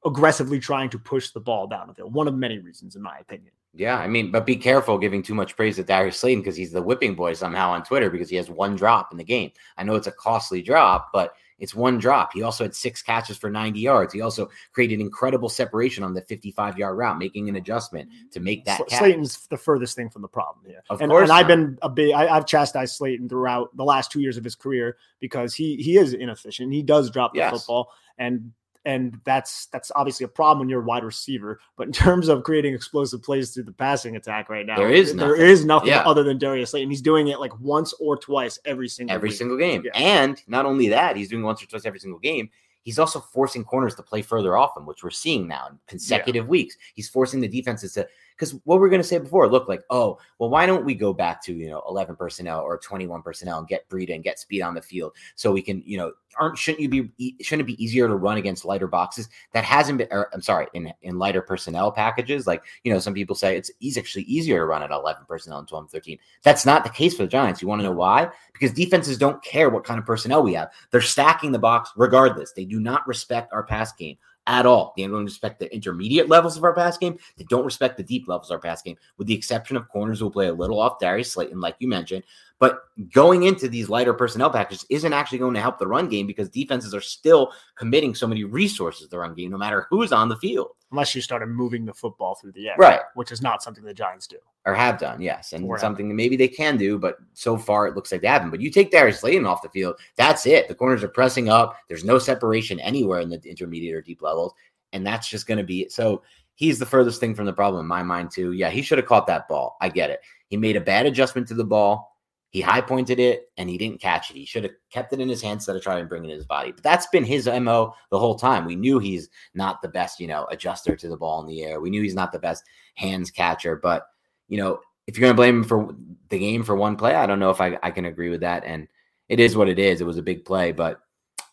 aggressively trying to push the ball down the field. One of many reasons, in my opinion. Yeah, I mean, but be careful giving too much praise to Darius Slayton because he's the whipping boy somehow on Twitter because he has one drop in the game. I know it's a costly drop, but it's one drop. He also had six catches for 90 yards. He also created incredible separation on the 55 yard route, making an adjustment to make that Sl-. Slayton's the furthest thing from the problem here. Of and, course and I've been a big I, I've chastised Slayton throughout the last two years of his career because he he is inefficient. He does drop the Yes. football and and that's that's obviously a problem when you're a wide receiver. But in terms of creating explosive plays through the passing attack right now, There is there nothing. is nothing Yeah. other than Darius Slayton. He's doing it like once or twice every single every week. single game. Yeah. And not only that, he's doing once or twice every single game. He's also forcing corners to play further off him, which we're seeing now in consecutive weeks. He's forcing the defenses to because what we are going to say before, look like, oh, well, why don't we go back to you know 11 personnel or 21 personnel and get Breida and get speed on the field so we can you know aren't shouldn't you be shouldn't it be easier to run against lighter boxes that hasn't been or, I'm sorry in in lighter personnel packages? Like you know some people say it's actually easier to run at 11 personnel and 12 and 13 that's not the case for the Giants. You want to know why? Because defenses don't care what kind of personnel we have. They're stacking the box regardless. They do not respect our pass game at all. They don't respect the intermediate levels of our pass game. They don't respect the deep levels of our pass game, with the exception of corners who will play a little off Darius Slayton, like you mentioned. But going into these lighter personnel packages isn't actually going to help the run game because defenses are still committing so many resources to the run game, no matter who's on the field. unless you started moving the football through the air, Right. Which is not something the Giants do. Or have done, yes. And something that maybe they can do, but so far it looks like they haven't. But you take Darius Slayton off the field, that's it. The corners are pressing up. There's no separation anywhere in the intermediate or deep levels. And that's just going to be it. So he's the furthest thing from the problem in my mind, too. Yeah, he should have caught that ball. I get it. He made a bad adjustment to the ball. He high pointed it and he didn't catch it. He should have kept it in his hands instead of trying to bring it in his body. But that's been his MO the whole time. We knew he's not the best, you know, adjuster to the ball in the air. We knew he's not the best hands catcher. But, you know, if you're going to blame him for the game for one play, I don't know if I, I can agree with that. And it is what it is. It was a big play. But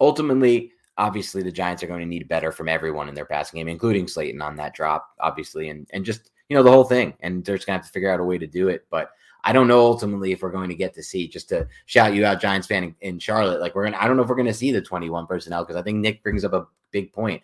ultimately, obviously the Giants are going to need better from everyone in their passing game, including Slayton on that drop, obviously, and and just you know the whole thing. And they're just gonna have to figure out a way to do it. But I don't know ultimately if we're going to get to see just to shout you out, Giants fan in, in Charlotte. Like we're gonna, I don't know if we're gonna see the 21 personnel because I think Nick brings up a big point.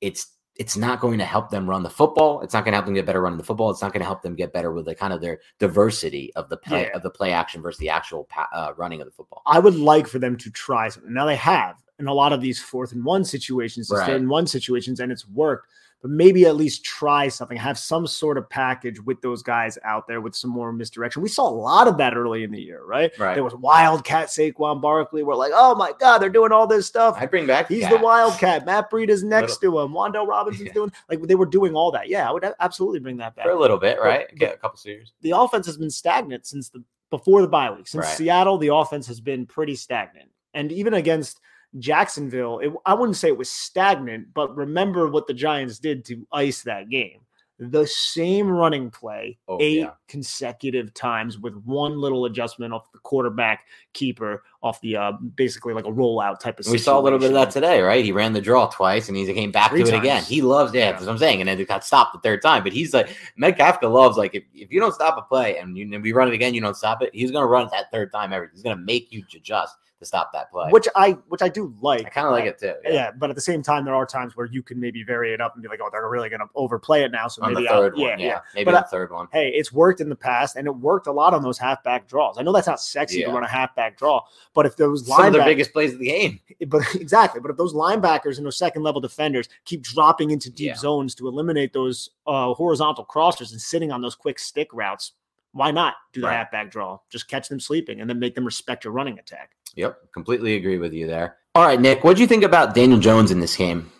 It's it's not going to help them run the football. It's not going to help them get better running the football. It's not going to help them get better with the kind of their diversity of the play Yeah. of the play action versus the actual pa- uh, running of the football. I would like for them to try something. Now they have in a lot of these fourth and one situations, Right. third and one situations, and it's worked. But maybe at least try something. Have some sort of package with those guys out there with some more misdirection. We saw a lot of that early in the year, right? Right. There was Wildcat Saquon Barkley. We're like, oh my god, they're doing all this stuff. I'd bring back He's Cat. the Wildcat. Matt Breida is next to him. Wan'Dale Robinson's Yeah. doing like they were doing all that. Yeah, I would absolutely bring that back for a little bit, right? but- Get a couple of series. the offense has been stagnant since the before the bye week. Since Right. Seattle, the offense has been pretty stagnant. And even against Jacksonville, it, I wouldn't say it was stagnant, but remember what the Giants did to ice that game. The same running play Oh, eight yeah. consecutive times with one little adjustment off the quarterback keeper off the uh basically like a rollout type of We saw a little bit of that today, right? He ran the draw twice and he came back Three to it again. He loves, yeah, Yeah. that's what I'm saying. And then it got stopped the third time. But he's like, Metcalf loves, like, if, if you don't stop a play and, you, and we run it again, you don't stop it, he's going to run it that third time ever. He's going to make you adjust to stop that play. Which I which I do like. I kind of like it too. Yeah. but at the same time, there are times where you can maybe vary it up and be like, "Oh, they're really going to overplay it now." So On maybe the I'll- third yeah, one. Yeah. Maybe But the third one. hey, it's worked in the past, and it worked a lot on those halfback draws. I know that's not sexy to run a halfback draw, but if those Some of the biggest plays of the game. but exactly, but if those linebackers and those second level defenders keep dropping into deep Yeah. zones to eliminate those uh, horizontal crossers and sitting on those quick stick routes, why not do the Right. halfback draw? Just catch them sleeping and then make them respect your running attack. Yep. Completely agree with you there. All right, Nick, what do you think about Daniel Jones in this game?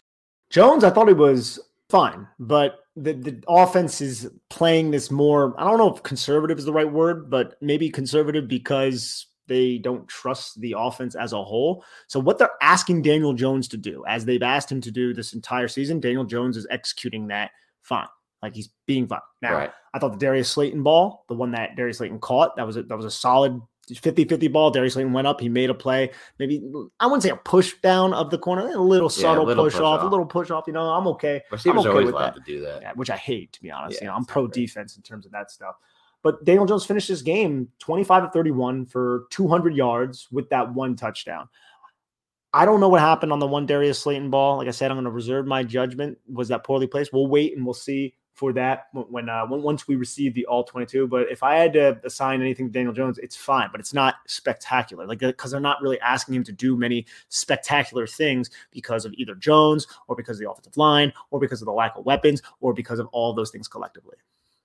Jones, I thought he was fine, but the, the offense is playing this more. I don't know if conservative is the right word, but maybe conservative because they don't trust the offense as a whole. So, what they're asking Daniel Jones to do, as they've asked him to do this entire season, Daniel Jones is executing that fine. Like he's being fine. Now, Right. I thought the Darius Slayton ball, the one that Darius Slayton caught, that was a, that was a solid 50-50 ball. Darius Slayton went up, he made a play. Maybe I wouldn't say a push down of the corner, a little Yeah, a subtle little push, push off, a little push off. You know, I'm okay. Receivers I'm okay always with allowed that. to do that. Yeah, which I hate to be honest. Yeah, you know, I'm pro defense in terms of that stuff. But Daniel Jones finished this game 25 to 31 for 200 yards with that one touchdown. I don't know what happened on the one Darius Slayton ball. Like I said, I'm going to reserve my judgment. Was that poorly placed? We'll wait and we'll see for that when uh, once we receive the all 22. But if I had to assign anything to Daniel Jones, it's fine, but it's not spectacular. Like because they're not really asking him to do many spectacular things because of either Jones or because of the offensive line or because of the lack of weapons or because of all those things collectively.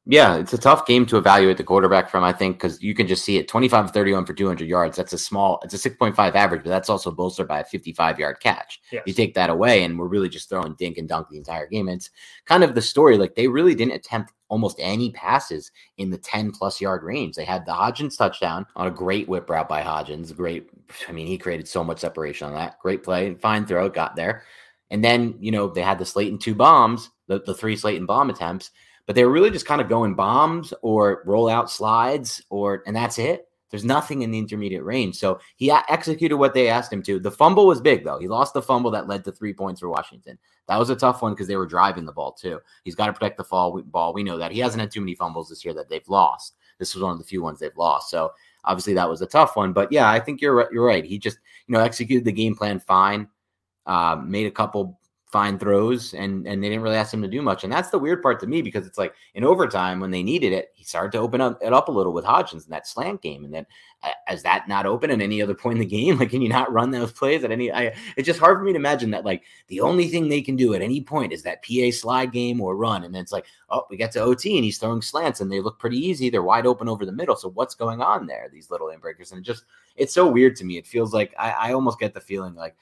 Yeah, it's a tough game to evaluate the quarterback from, I think, because you can just see it 25 31 for 200 yards. That's a small, it's a 6.5 average, but that's also bolstered by a 55 yard catch. Yes. You take that away, and we're really just throwing dink and dunk the entire game. It's kind of the story. Like they really didn't attempt almost any passes in the 10 plus yard range. They had the Hodgins touchdown on a great whip route by Hodgins. Great. I mean, he created so much separation on that. Great play, and fine throw, got there. And then, you know, they had the Slayton two bombs, the, the three Slayton bomb attempts, but they were really just kind of going bombs or roll out slides or, and that's it. There's nothing in the intermediate range. So he executed what they asked him to. The fumble was big, though. He lost the fumble that led to three points for Washington. That was a tough one because they were driving the ball, too. He's got to protect the fall, ball. We know that. He hasn't had too many fumbles this year that they've lost. This was one of the few ones they've lost. So obviously that was a tough one. But yeah, I think you're right. You're right. He just, you know, executed the game plan fine, uh, made a couple fine throws, and and they didn't really ask him to do much. And that's the weird part to me because it's like in overtime when they needed it, he started to open up it up a little with Hodgins in that slant game. And then uh, is that not open at any other point in the game? Like, can you not run those plays at any? I, it's just hard for me to imagine that like the only thing they can do at any point is that PA slide game or run, and then it's like, oh, we get to OT and he's throwing slants and they look pretty easy. They're wide open over the middle. So what's going on there? These little inbreakers, and it just it's so weird to me. It feels like I, I almost get the feeling like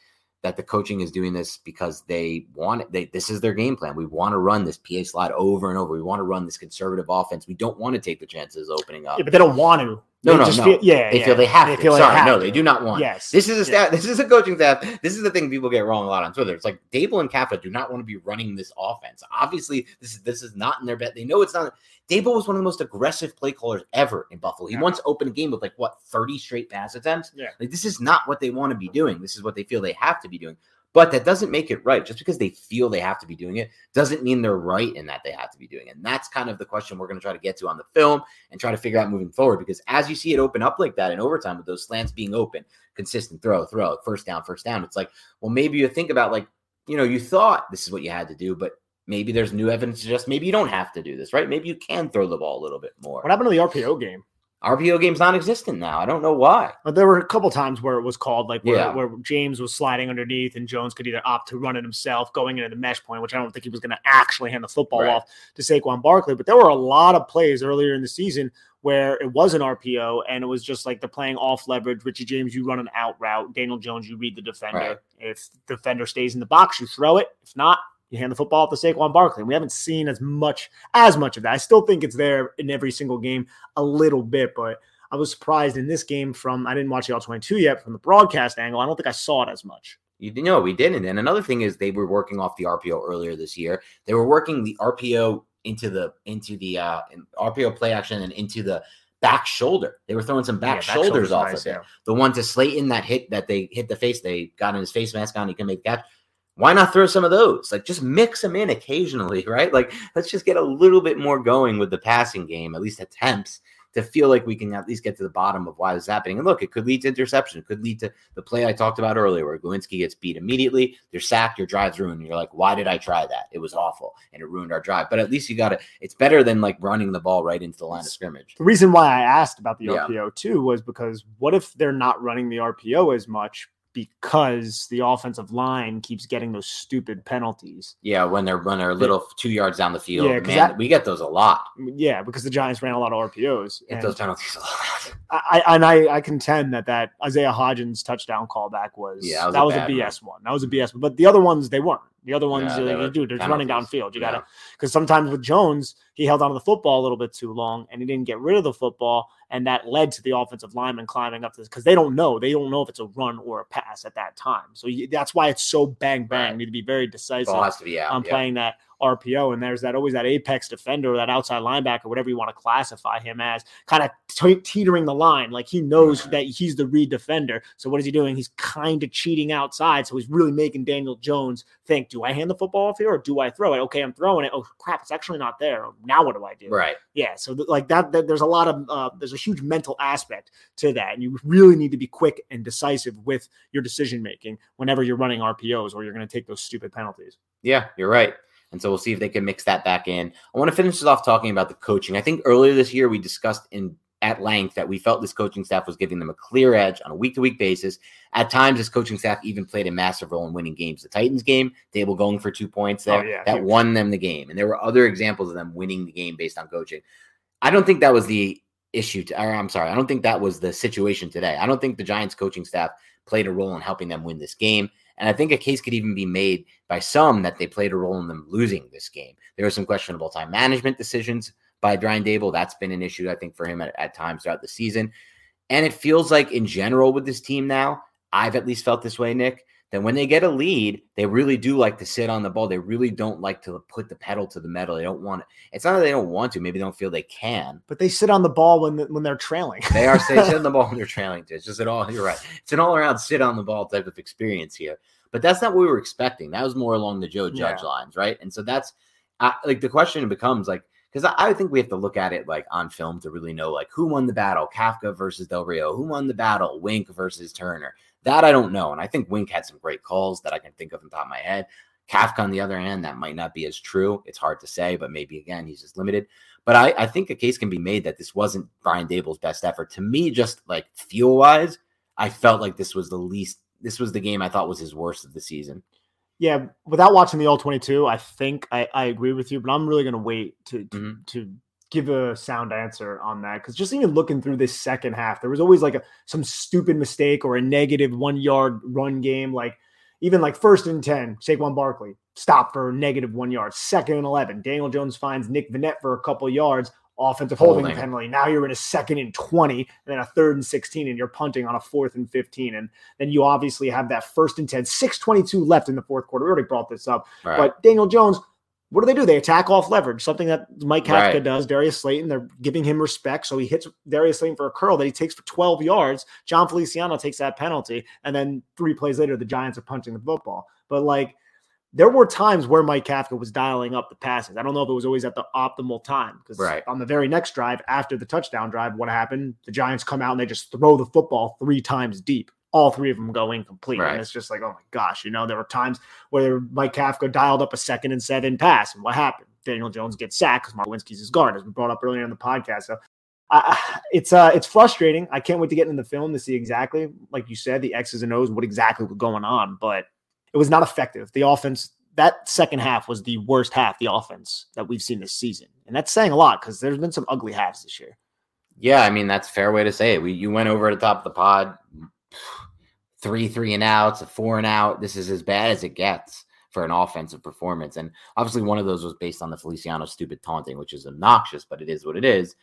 that the coaching is doing this because they want it. They, this is their game plan. We want to run this PA slot over and over. We want to run this conservative offense. We don't want to take the chances opening up. Yeah, but they don't want to. No, They no, no. Feel, yeah, they yeah. feel they have They to. feel Sorry, have no, to. they do not want. Yes. This is a staff. This is a coaching staff. This is the thing people get wrong a lot on Twitter. It's like Daboll and Kafka do not want to be running this offense. Obviously, this is this is not in their bet. They know it's not. Daboll was one of the most aggressive play callers ever in Buffalo. He Yeah. once opened a game with like what thirty straight pass attempts. Yeah. Like this is not what they want to be doing. This is what they feel they have to be doing. But that doesn't make it right. Just because they feel they have to be doing it doesn't mean they're right in that they have to be doing it. And that's kind of the question we're going to try to get to on the film and try to figure out moving forward. Because as you see it open up like that in overtime with those slants being open, consistent throw, throw, first down, first down, it's like, well, maybe you think about like, you know, you thought this is what you had to do, but maybe there's new evidence to just maybe you don't have to do this, right? Maybe you can throw the ball a little bit more. What happened to the RPO game? RPO game's non-existent now. I don't know why. But there were a couple times where it was called like where, Yeah. where James was sliding underneath and Jones could either opt to run it himself, going into the mesh point, which I don't think he was going to actually hand the football Right. off to Saquon Barkley. But there were a lot of plays earlier in the season where it was an RPO and it was just like they're playing off leverage. Richie James, you run an out route. Daniel Jones, you read the defender. Right. If the defender stays in the box, you throw it. If not, you hand the football off to Saquon Barkley. And we haven't seen as much as much of that. I still think it's there in every single game a little bit, but I was surprised in this game from I didn't watch the all 22 yet from the broadcast angle. I don't think I saw it as much. You know, we didn't. And another thing is they were working off the RPO earlier this year. They were working the RPO into the into the uh RPO play action and into the back shoulder. They were throwing some back Yeah, shoulders shoulder's off nice, of it. yeah. The one to Slayton that hit that they hit the face, they got in his face mask on, he can make the catch. Why not throw some of those? Like just mix them in occasionally, right? Like let's just get a little bit more going with the passing game, at least attempts to feel like we can at least get to the bottom of why this is happening. And look, it could lead to interception. It could lead to the play I talked about earlier where Glowinski gets beat immediately. They're sacked, your drive's ruined. You're like, why did I try that? It was awful and it ruined our drive. But at least you got to, it's better than like running the ball right into the line of scrimmage. The reason why I asked about the Yeah. RPO too was because what if they're not running the RPO as much because the offensive line keeps getting those stupid penalties? Yeah, when they're when they're a little two yards down the field, Yeah, man, that- we get those a lot. Yeah, because the Giants ran a lot of RPOs. Get those penalties a lot. I, I- and I, I contend that that Isaiah Hodgins touchdown callback was Yeah, that was that a was a BS one. That was a BS one. But the other ones they weren't. The other ones, Yeah, you, they you do, they're running downfield. You got to because sometimes with Jones, he held onto the football a little bit too long and he didn't get rid of the football, and that led to the offensive lineman climbing up this because they don't know. They don't know if it's a run or a pass at that time. So you, that's why it's so bang bang. Right. You need to be very decisive Ball has to be out. on yeah. playing that RPO. And there's that always that apex defender or that outside linebacker, whatever you want to classify him as, kind of te- teetering the line. Like he knows that he's the read defender. So what is he doing? He's kind of cheating outside. So he's really making Daniel Jones think, do I hand the football off here or do I throw it? Okay, I'm throwing it. Oh crap, it's actually not there. Now what do I do? Right. Yeah, so th- like that, that there's a lot of uh, there's a huge mental aspect to that, and you really need to be quick and decisive with your decision making whenever you're running RPOs, or you're going to take those stupid penalties. Yeah, you're right. And so we'll see if they can mix that back in. I want to finish this off talking about the coaching. I think earlier this year we discussed in at length that we felt this coaching staff was giving them a clear edge on a week to week basis. At times, this coaching staff even played a massive role in winning games. The Titans game, Daboll going for two points there, Oh, yeah, that won them the game. And there were other examples of them winning the game based on coaching. I don't think that was the issue. To, or I'm sorry, I don't think that was the situation today. I don't think the Giants coaching staff played a role in helping them win this game. And I think a case could even be made by some that they played a role in them losing this game. There were some questionable time management decisions by Brian Daboll. That's been an issue, I think, for him at, at times throughout the season. And it feels like, in general, with this team now, I've at least felt this way, Nick, that when they get a lead, they really do like to sit on the ball. They really don't like to put the pedal to the metal. They don't want it. It's not that they don't want to. Maybe they don't feel they can. But they sit on the ball when when they're trailing. They are they sit on the ball when they're trailing. To. It's just an all. You're right. It's an all around sit on the ball type of experience here. But that's not what we were expecting. That was more along the Joe Judge Yeah. lines, right? And so that's uh, like the question becomes like because I, I think we have to look at it like on film to really know like who won the battle, Kafka versus Del Rio, who won the battle, Wink versus Turner. That I don't know, and I think Wink had some great calls that I can think of on top of my head. Kafka, on the other hand, that might not be as true. It's hard to say, but maybe again he's just limited. But I, I think a case can be made that this wasn't Brian Daboll's best effort. To me, just like feel wise, I felt like this was the least. This was the game I thought was his worst of the season. yeah, without watching the all 22, I think I, I agree with you, but I'm really going to wait to to, Mhm. to give a sound answer on that because just even looking through this second half, there was always like a some stupid mistake or a negative one yard run game, like even like first and 10, Saquon Barkley stop for negative one yard, second and 11, Daniel Jones finds Nick Vannett for a couple yards. Offensive holding, Holding. penalty. Now you're in a second and 20, and then a third and 16, and you're punting on a fourth and 15. And then you obviously have that first and 10, 622 left in the fourth quarter. We already brought this up. Right. But Daniel Jones, what do they do? They attack off leverage, something that Mike Kafka Right. does. Darius Slayton, they're giving him respect. So he hits Darius Slayton for a curl that he takes for 12 yards. Jon Feliciano takes that penalty. And then three plays later, the Giants are punching the football. But like, there were times where Mike Kafka was dialing up the passes. I don't know if it was always at the optimal time because Right. on the very next drive after the touchdown drive, what happened? The Giants come out and they just throw the football three times deep. All three of them go incomplete. Right. And it's just like, oh my gosh, you know, there were times where Mike Kafka dialed up a second and seven pass. And what happened? Daniel Jones gets sacked because Mark Glowinski's his guard, as we brought up earlier in the podcast. So I- it's uh it's frustrating. I can't wait to get in the film to see exactly, like you said, the X's and O's, what exactly was going on. But it was not effective. The offense that second half was the worst half the offense that we've seen this season, and that's saying a lot because there's been some ugly halves this year. Yeah, I mean that's a fair way to say it. We you went over at the top of the pod, three three and outs, a four and out. This is as bad as it gets for an offensive performance, and obviously one of those was based on the Feliciano stupid taunting, which is obnoxious, but it is what it is.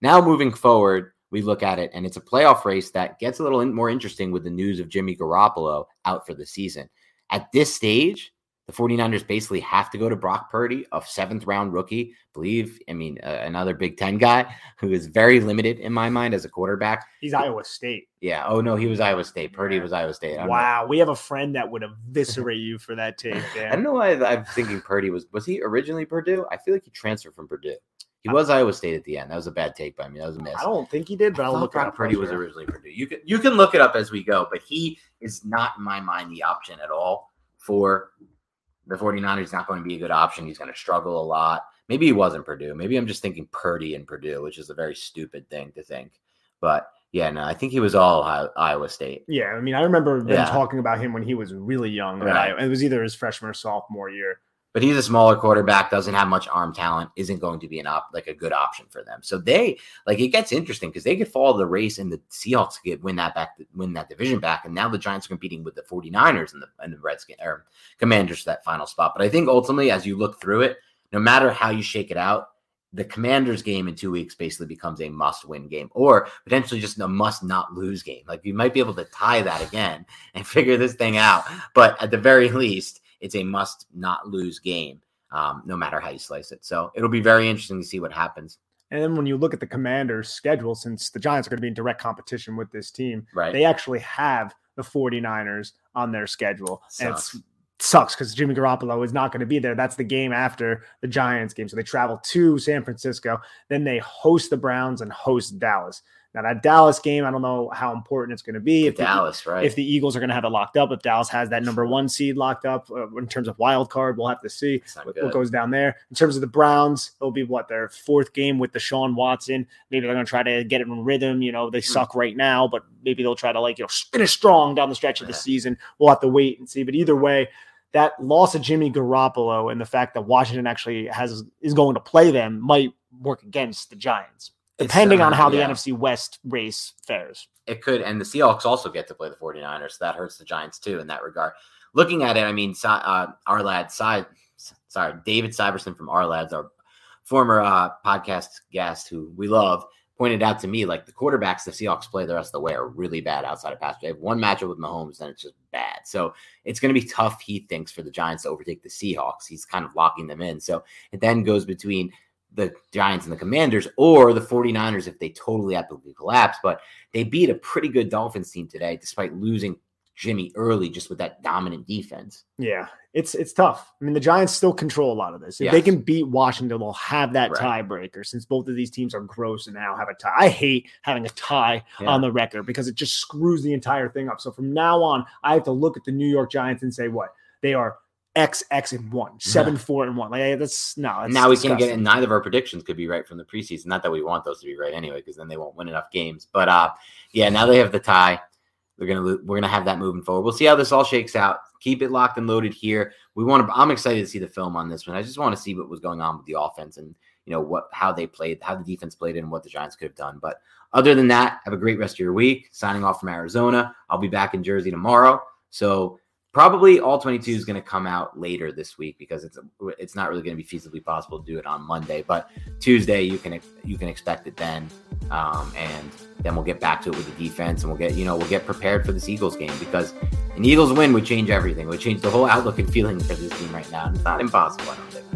Now moving forward, we look at it, and it's a playoff race that gets a little more interesting with the news of Jimmy Garoppolo out for the season. At this stage, the 49ers basically have to go to Brock Purdy, a seventh round rookie. believe, I mean, uh, another Big Ten guy who is very limited in my mind as a quarterback. He's Iowa State. Yeah. Oh, no, he was Iowa State. Purdy Yeah. was Iowa State. I don't know- Wow, we have a friend that would eviscerate you for that take. I don't know why I'm thinking Purdy was, was he originally Purdue? I feel like he transferred from Purdue. He was Iowa State at the end. That was a bad take by me. That was a miss. I don't think he did, but I I'll look it Brock up. Purdy was originally Purdue. You can you can look it up as we go, but he is not in my mind the option at all for the 49ers. Not going to be a good option. He's going to struggle a lot. Maybe he wasn't Purdue. Maybe I'm just thinking Purdy and Purdue, which is a very stupid thing to think. But yeah, no, I think he was all Ohio- Iowa State. Yeah, I mean, I remember them Yeah. talking about him when he was really young. Right. Iowa. It was either his freshman or sophomore year. But he's a smaller quarterback, doesn't have much arm talent, isn't going to be an op like a good option for them. So they like it gets interesting because they could follow the race and the Seahawks get win that back, win that division back, and now the Giants are competing with the 49ers and the and the Redskins or Commanders for that final spot. But I think ultimately, as you look through it, no matter how you shake it out, the Commanders game in two weeks basically becomes a must-win game, or potentially just a must-not-lose game. Like you might be able to tie that again and figure this thing out, but at the very least, it's a must-not-lose game, um, no matter how you slice it. So it'll be very interesting to see what happens. And then when you look at the Commanders' schedule, since the Giants are going to be in direct competition with this team, Right? they actually have the 49ers on their schedule. And Sucks. it's sucks because Jimmy Garoppolo is not going to be there. That's the game after the Giants game. So they travel to San Francisco, then they host the Browns and host Dallas. Now that Dallas game, I don't know how important it's going to be. If the- Dallas, right? if the Eagles are going to have it locked up, if Dallas has that number one seed locked up uh, in terms of wild card, we'll have to see what, what goes down there. In terms of the Browns, it'll be what their fourth game with Deshaun Watson. Maybe they're going to try to get it in rhythm. You know, they Hmm. suck right now, but maybe they'll try to like you know finish strong down the stretch of the Yeah. season. We'll have to wait and see. But either way. That loss of Jimmy Garoppolo and the fact that Washington actually has is going to play them might work against the Giants, depending on how the yeah. NFC West race fares. it could and the Seahawks also get to play the 49ers so that hurts the Giants too in that regard. Looking at it I mean uh, our lad side sorry David Syverson from our lads our former uh, podcast guest who we love pointed out to me like the quarterbacks the Seahawks play the rest of the way are really bad outside of pass. They have one matchup with Mahomes and it's just bad. So it's going to be tough he thinks for the Giants to overtake the Seahawks. He's kind of locking them in. So it then goes between the Giants and the Commanders or the 49ers if they totally absolutely collapse but they beat a pretty good Dolphins team today, despite losing Jimmy early just with that dominant defense. Yeah, it's it's tough. I mean, the Giants still control a lot of this. If they can beat Washington, they'll have that Right. tiebreaker. Since both of these teams are gross and now have a tie, I hate having a tie Yeah. on the record because it just screws the entire thing up. So from now on, I have to look at the New York Giants and say, what they are X X and one, seven four and one. Like that's no. That's now we can't get, disgusting. and neither of our predictions could be right from the preseason. Not that we want those to be right anyway, because then they won't win enough games. But uh, yeah, now they have the tie. They're gonna we're gonna have that moving forward. We'll see how this all shakes out. Keep it locked and loaded here. We want to. I'm excited to see the film on this one. I just want to see what was going on with the offense and you know what how they played, how the defense played, and what the Giants could have done. But other than that, have a great rest of your week. Signing off from Arizona. I'll be back in Jersey tomorrow. So probably all 22 is going to come out later this week because it's it's not really going to be feasibly possible to do it on Monday. But Tuesday you can you can expect it then, um, and then we'll get back to it with the defense, and we'll get you know we'll get prepared for this Eagles game because an Eagles win would change everything. Would change the whole outlook and feeling for this team right now. And it's not impossible. I don't think.